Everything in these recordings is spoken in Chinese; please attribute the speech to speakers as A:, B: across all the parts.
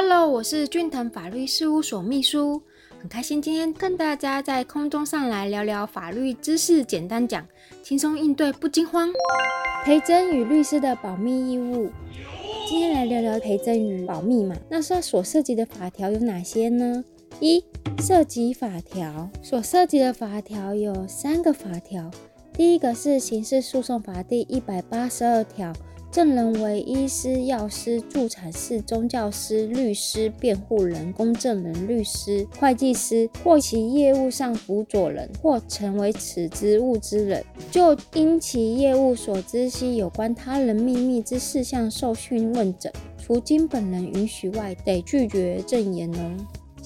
A: Hello，我是俊腾法律事务所秘书，很开心今天跟大家在空中上来聊聊法律知识，简单讲，轻松应对不惊慌。陪诊与律师的保密义务，今天来聊聊陪诊与保密嘛。那它所涉及的法条有哪些呢？一、涉及法条，所涉及的法条有三个法条，第一个是刑事诉讼法第一百八十二条。证人为医师、药师、助产士、宗教师、律师、辩护人、公证人、律师、会计师或其业务上辅佐人，或成为此职务之人，就因其业务所知悉有关他人秘密之事项受讯问诊，除经本人允许外，得拒绝证言哦。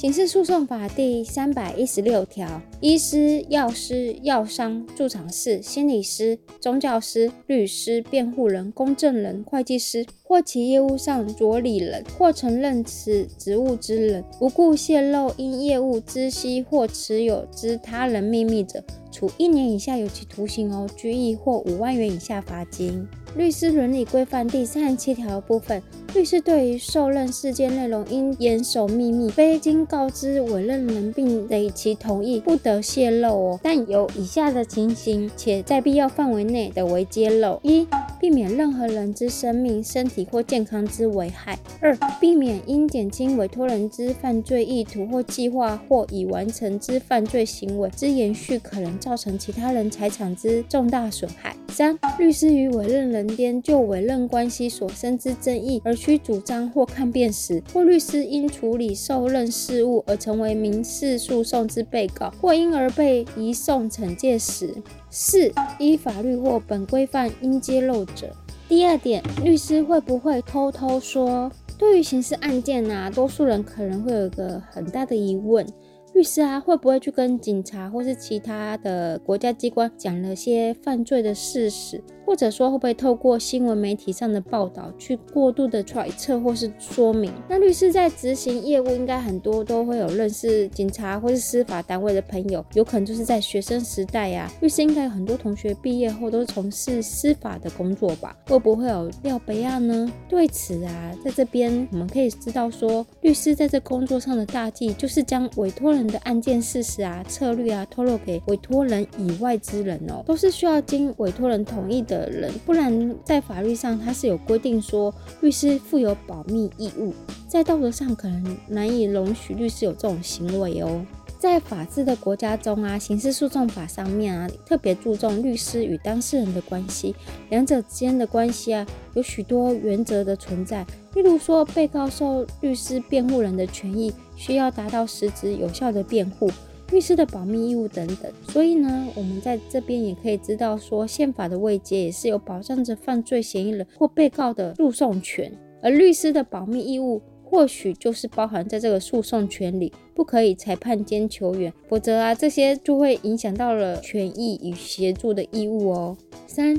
A: 刑事诉讼法第三百一十六条，医师、药师、药商、助产士、心理师、宗教师、律师、辩护人、公证人、会计师或其业务上着理人或承认此职务之人，无故泄露因业务知悉或持有之他人秘密者，处一年以下有期徒刑哦，拘役或五万元以下罚金。律师伦理规范第三十七条部分，律师对于受任事件内容应严守秘密，非经告知委任人并得其同意，不得泄露哦。但有以下的情形，且在必要范围内的为揭露：一、避免任何人之生命、身体或健康之危害；二、避免因减轻委托人之犯罪意图或计划或已完成之犯罪行为之延续，可能造成其他人财产之重大损害。三、律师与委任人间就委任关系所生之争议而需主张或抗辩时，或律师因处理受任事务而成为民事诉讼之被告，或因而被移送惩戒时；四、依法律或本规范应揭露者。第二点，律师会不会偷偷说？对于刑事案件啊，多数人可能会有一个很大的疑问。律师啊，会不会去跟警察或是其他的国家机关讲了些犯罪的事实？或者说会不会透过新闻媒体上的报道去过度的揣测或是说明？那律师在执行业务，应该很多都会有认识警察或是司法单位的朋友，有可能就是在学生时代呀，律师应该有很多同学毕业后都是从事司法的工作吧？会不会有料备案呢？对此啊，在这边我们可以知道说，律师在这工作上的大忌就是将委托人的案件事实啊、策略啊透露给委托人以外之人哦，都是需要经委托人同意的。的人，不然在法律上他是有规定说律师负有保密义务，在道德上可能难以容许律师有这种行为哦。在法治的国家中啊，刑事诉讼法上面啊，特别注重律师与当事人的关系，两者之间的关系啊，有许多原则的存在。例如说，被告受律师辩护人的权益需要达到实质有效的辩护。律师的保密义务等等，所以呢，我们在这边也可以知道说，宪法的位阶也是有保障着犯罪嫌疑人或被告的诉讼权，而律师的保密义务或许就是包含在这个诉讼权里，不可以裁判兼求援，否则啊，这些就会影响到了权益与协助的义务哦。三、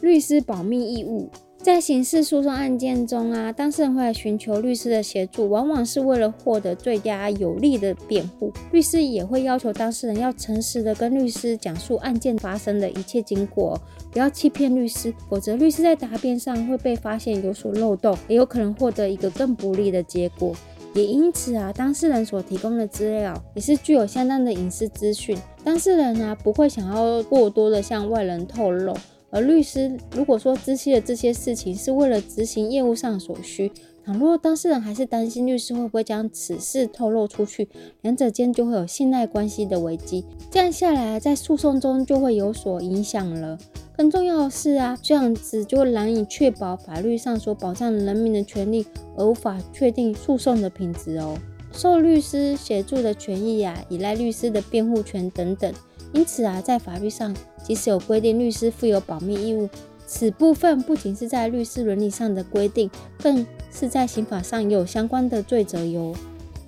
A: 律师保密义务。在刑事诉讼案件中啊，当事人会来寻求律师的协助，往往是为了获得最佳有利的辩护。律师也会要求当事人要诚实的跟律师讲述案件发生的一切经过，不要欺骗律师，否则律师在答辩上会被发现有所漏洞，也有可能获得一个更不利的结果。也因此啊，当事人所提供的资料也是具有相当的隐私资讯，当事人呢不会想要过多的向外人透露。而律师如果说知悉了这些事情是为了执行业务上所需，倘若当事人还是担心律师会不会将此事透露出去，两者间就会有信赖关系的危机。这样下来，在诉讼中就会有所影响了。更重要的是啊，这样子就难以确保法律上所保障人民的权利，而无法确定诉讼的品质哦。受律师协助的权益呀，依赖律师的辩护权等等。因此啊，在法律上，即使有规定律师负有保密义务，此部分不仅是在律师伦理上的规定，更是在刑法上有相关的罪责哟。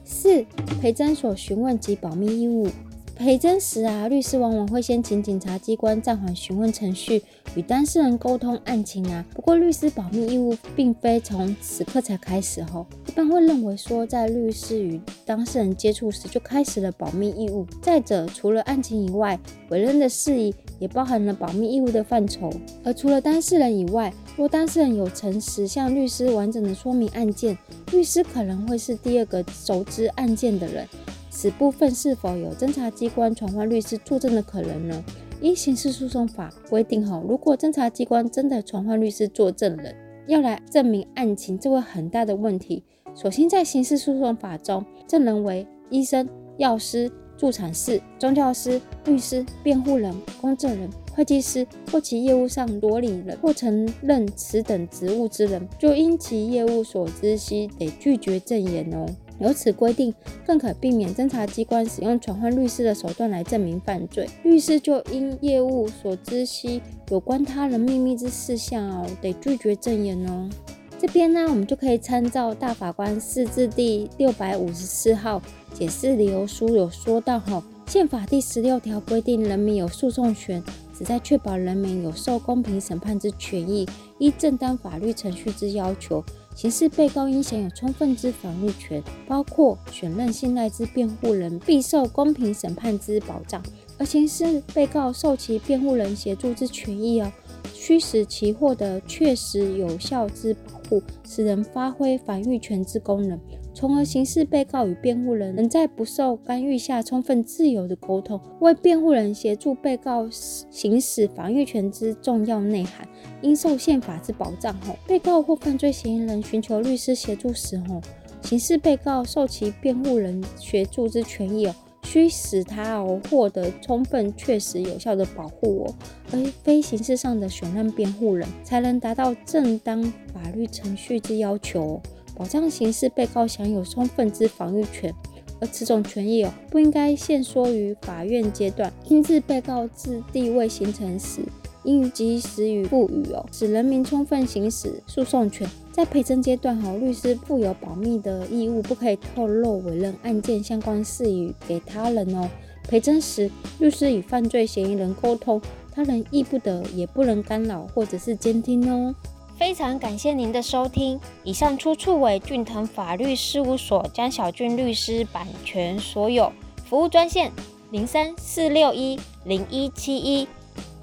A: 四、陪诊所询问及保密义务。陪诊时啊，律师往往会先请警察机关暂缓询问程序，与当事人沟通案情啊。不过，律师保密义务并非从此刻才开始吼，一般会认为说，在律师与当事人接触时就开始了保密义务。再者，除了案情以外，委任的事宜也包含了保密义务的范畴。而除了当事人以外，若当事人有诚实向律师完整的说明案件，律师可能会是第二个熟知案件的人。此部分是否有侦查机关传唤律师作证的可能呢？依刑事诉讼法规定，后如果侦查机关真的传唤律师作证人，要来证明案情，这会很大的问题。首先，在刑事诉讼法中，证人为医生、药师、助产士、宗教师、律师、辩护人、公证人。会计师或其业务上裸理人或曾任此等职务之人，就因其业务所知悉，得拒绝证言哦。由此规定，更可避免侦查机关使用传唤律师的手段来证明犯罪。律师就因业务所知悉有关他人秘密之事项哦，得拒绝证言哦。这边呢，我们就可以参照大法官释字第六百五十四号解释理由书有说到哈，宪法第十六条规定，人民有诉讼权。旨在确保人民有受公平审判之权益，依正当法律程序之要求，刑事被告应享有充分之防御权，包括选任信赖之辩护人必受公平审判之保障，而刑事被告受其辩护人协助之权益哦，驱使其获得确实有效之保护，使人发挥防御权之功能。从而刑事被告与辩护人能在不受干预下充分自由的沟通，为辩护人协助被告行使防御权之重要内涵，应受宪法之保障。后，被告或犯罪嫌疑人寻求律师协助时，候，刑事被告受其辩护人协助之权益哦，需使他哦获得充分、确实、有效的保护哦，而非刑事上的选任辩护人，才能达到正当法律程序之要求。保障刑事被告享有充分之防御权，而此种权益哦，不应该限缩于法院阶段。因自被告自地位形成时，应及时予赋予哦，使人民充分行使诉讼权。在陪侦阶段哦，律师负有保密的义务，不可以透露委任案件相关事宜给他人哦。陪侦时，律师与犯罪嫌疑人沟通，他人亦不得也不能干扰或者是监听哦。非常感谢您的收听，以上出处为俊腾法律事务所江小俊律师版权所有。服务专线零三四六一零一七一，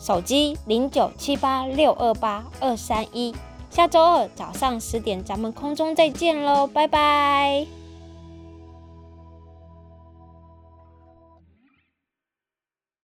A: 手机零九七八六二八二三一。下周二早上十点，咱们空中再见喽，拜拜。